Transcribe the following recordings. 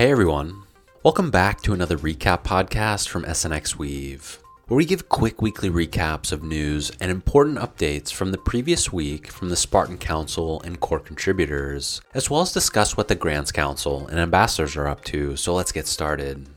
Hey everyone, welcome back to another recap podcast from SNX Weave, where we give quick weekly recaps of news and important updates from the previous week from the Spartan Council and core contributors, as well as discuss what the Grants Council and ambassadors are up to. So let's get started.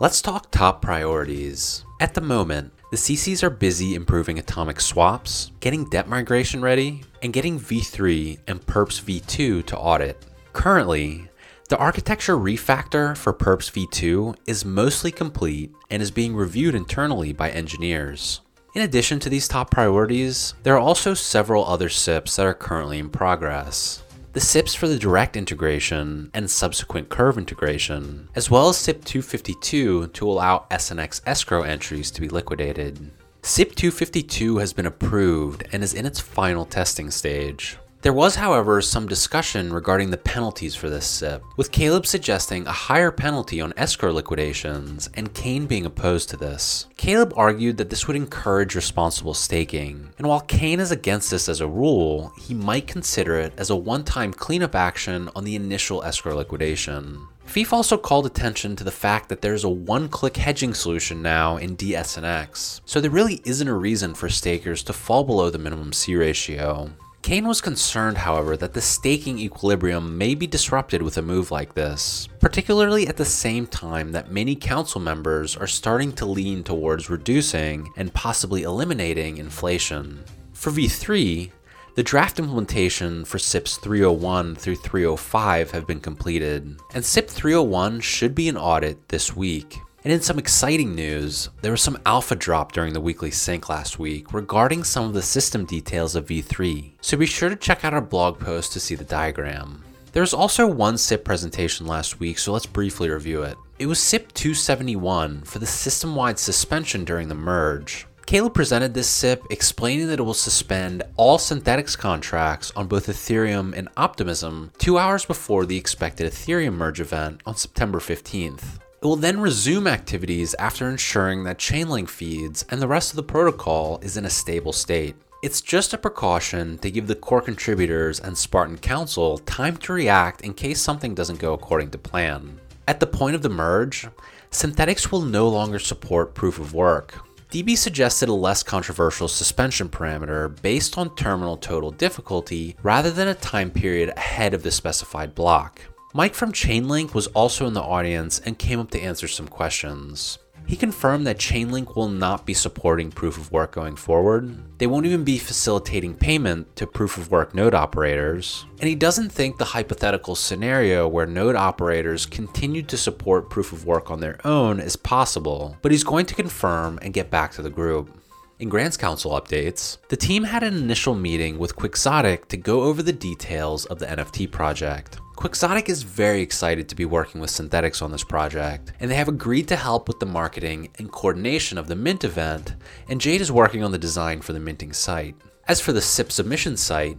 Let's talk top priorities. At the moment, the CCs are busy improving atomic swaps, getting debt migration ready, and getting V3 and Perps V2 to audit. Currently, the architecture refactor for Perps V2 is mostly complete and is being reviewed internally by engineers. In addition to these top priorities, there are also several other SIPs that are currently in progress. The SIPs for the direct integration and subsequent curve integration, as well as SIP 252 to allow SNX escrow entries to be liquidated. SIP 252 has been approved and is in its final testing stage. There was, however, some discussion regarding the penalties for this SIP, with Caleb suggesting a higher penalty on escrow liquidations and Kane being opposed to this. Caleb argued that this would encourage responsible staking, and while Kane is against this as a rule, he might consider it as a one time cleanup action on the initial escrow liquidation. Fief also called attention to the fact that there's a one click hedging solution now in DSNX, so there really isn't a reason for stakers to fall below the minimum C ratio. Kane was concerned, however, that the staking equilibrium may be disrupted with a move like this, particularly at the same time that many council members are starting to lean towards reducing and possibly eliminating inflation. For V3, the draft implementation for SIPs 301 through 305 have been completed, and SIP 301 should be in audit this week. And in some exciting news, there was some alpha drop during the weekly sync last week regarding some of the system details of V3, so be sure to check out our blog post to see the diagram. There was also one SIP presentation last week, so let's briefly review it. It was SIP 271 for the system wide suspension during the merge. Caleb presented this SIP explaining that it will suspend all Synthetix contracts on both Ethereum and Optimism two hours before the expected Ethereum merge event on September 15th. It will then resume activities after ensuring that Chainlink feeds and the rest of the protocol is in a stable state. It's just a precaution to give the core contributors and Spartan Council time to react in case something doesn't go according to plan. At the point of the merge, Synthetix will no longer support proof of work. DB suggested a less controversial suspension parameter based on terminal total difficulty rather than a time period ahead of the specified block. Mike from Chainlink was also in the audience and came up to answer some questions. He confirmed that Chainlink will not be supporting proof of work going forward. They won't even be facilitating payment to proof of work node operators. And he doesn't think the hypothetical scenario where node operators continue to support proof of work on their own is possible, but he's going to confirm and get back to the group. In Grants Council updates, the team had an initial meeting with Quixotic to go over the details of the NFT project. Quixotic is very excited to be working with Synthetix on this project, and they have agreed to help with the marketing and coordination of the Mint event, and Jade is working on the design for the minting site. As for the SIP submission site,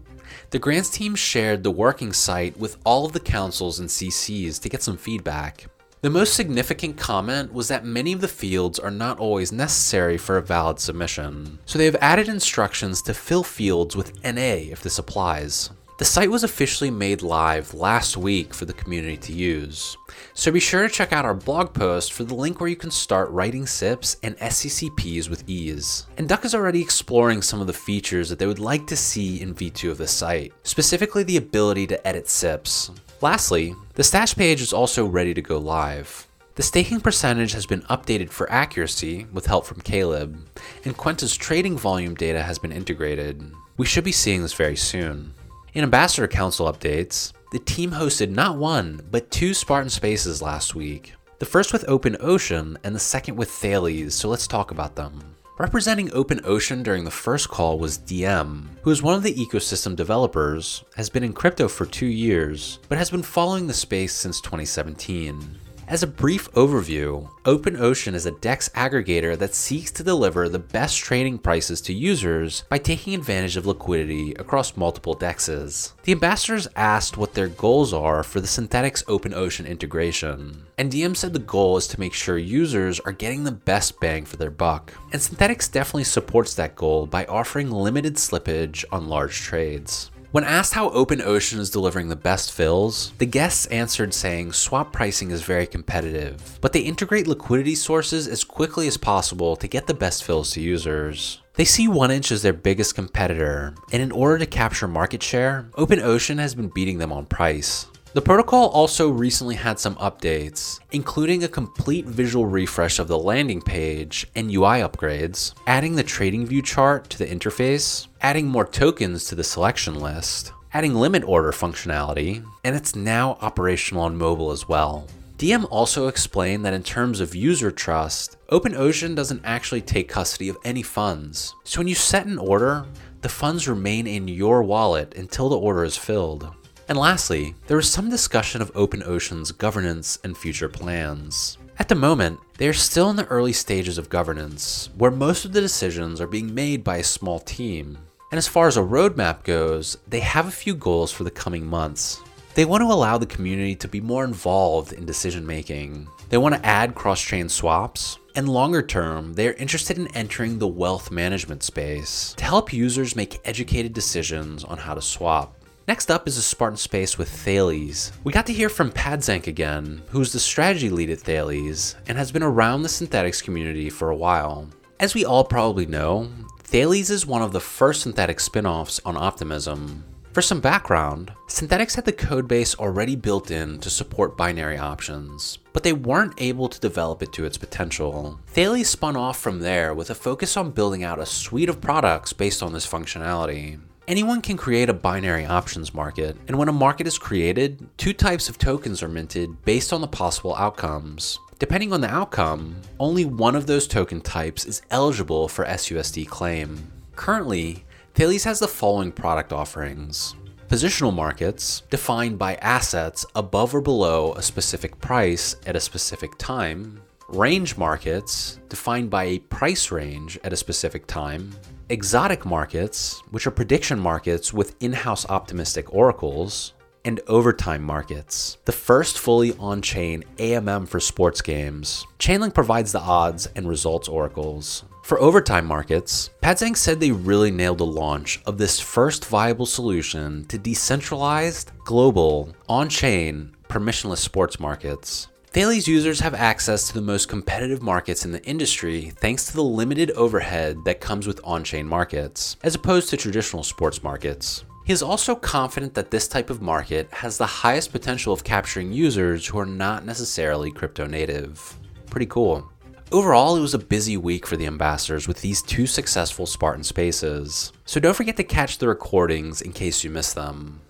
the grants team shared the working site with all of the councils and CCs to get some feedback. The most significant comment was that many of the fields are not always necessary for a valid submission, so they have added instructions to fill fields with NA if this applies. The site was officially made live last week for the community to use, so be sure to check out our blog post for the link where you can start writing SIPs and SCCPs with ease. And Duck is already exploring some of the features that they would like to see in V2 of the site, specifically the ability to edit SIPs. Lastly, the stash page is also ready to go live. The staking percentage has been updated for accuracy with help from Caleb, and Kwenta's trading volume data has been integrated. We should be seeing this very soon. In Ambassador Council updates, the team hosted not one, but two Spartan Spaces last week. The first with Open Ocean and the second with Thales, so let's talk about them. Representing Open Ocean during the first call was DM, who is one of the ecosystem developers, has been in crypto for two years, but has been following the space since 2017. As a brief overview, OpenOcean is a DEX aggregator that seeks to deliver the best trading prices to users by taking advantage of liquidity across multiple DEXs. The ambassadors asked what their goals are for the Synthetix OpenOcean integration, and DM said the goal is to make sure users are getting the best bang for their buck. And Synthetix definitely supports that goal by offering limited slippage on large trades. When asked how OpenOcean is delivering the best fills, the guests answered saying swap pricing is very competitive, but they integrate liquidity sources as quickly as possible to get the best fills to users. They see 1inch as their biggest competitor, and in order to capture market share, OpenOcean has been beating them on price. The protocol also recently had some updates, including a complete visual refresh of the landing page and UI upgrades, adding the trading view chart to the interface, adding more tokens to the selection list, adding limit order functionality, and it's now operational on mobile as well. DM also explained that in terms of user trust, OpenOcean doesn't actually take custody of any funds. So when you set an order, the funds remain in your wallet until the order is filled. And lastly, there was some discussion of OpenOcean's governance and future plans. At the moment, they are still in the early stages of governance, where most of the decisions are being made by a small team. And as far as a roadmap goes, they have a few goals for the coming months. They want to allow the community to be more involved in decision making. They want to add cross chain swaps. And longer term, they are interested in entering the wealth management space to help users make educated decisions on how to swap. Next up is a Spartan Space with Thales. We got to hear from Padzank again, who's the strategy lead at Thales and has been around the Synthetix community for a while. As we all probably know, Thales is one of the first synthetic spin-offs on Optimism. For some background, Synthetix had the codebase already built in to support binary options, but they weren't able to develop it to its potential. Thales spun off from there with a focus on building out a suite of products based on this functionality. Anyone can create a binary options market, and when a market is created, two types of tokens are minted based on the possible outcomes. Depending on the outcome, only one of those token types is eligible for SUSD claim. Currently, Thales has the following product offerings. Positional markets, defined by assets above or below a specific price at a specific time. Range markets, defined by a price range at a specific time exotic markets, which are prediction markets with in house optimistic oracles, and overtime markets, the first fully on chain AMM for sports games. Chainlink provides the odds and results oracles. For overtime markets, Padzank said they really nailed the launch of this first viable solution to decentralized, global, on chain, permissionless sports markets. Thales users have access to the most competitive markets in the industry thanks to the limited overhead that comes with on chain markets, as opposed to traditional sports markets. He is also confident that this type of market has the highest potential of capturing users who are not necessarily crypto native. Pretty cool. Overall, it was a busy week for the ambassadors with these two successful Spartan spaces. So don't forget to catch the recordings in case you missed them.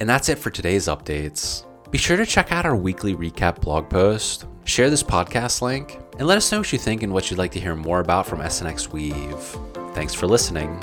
And that's it for today's updates. Be sure to check out our weekly recap blog post, share this podcast link, and let us know what you think and what you'd like to hear more about from SNX Weave. Thanks for listening.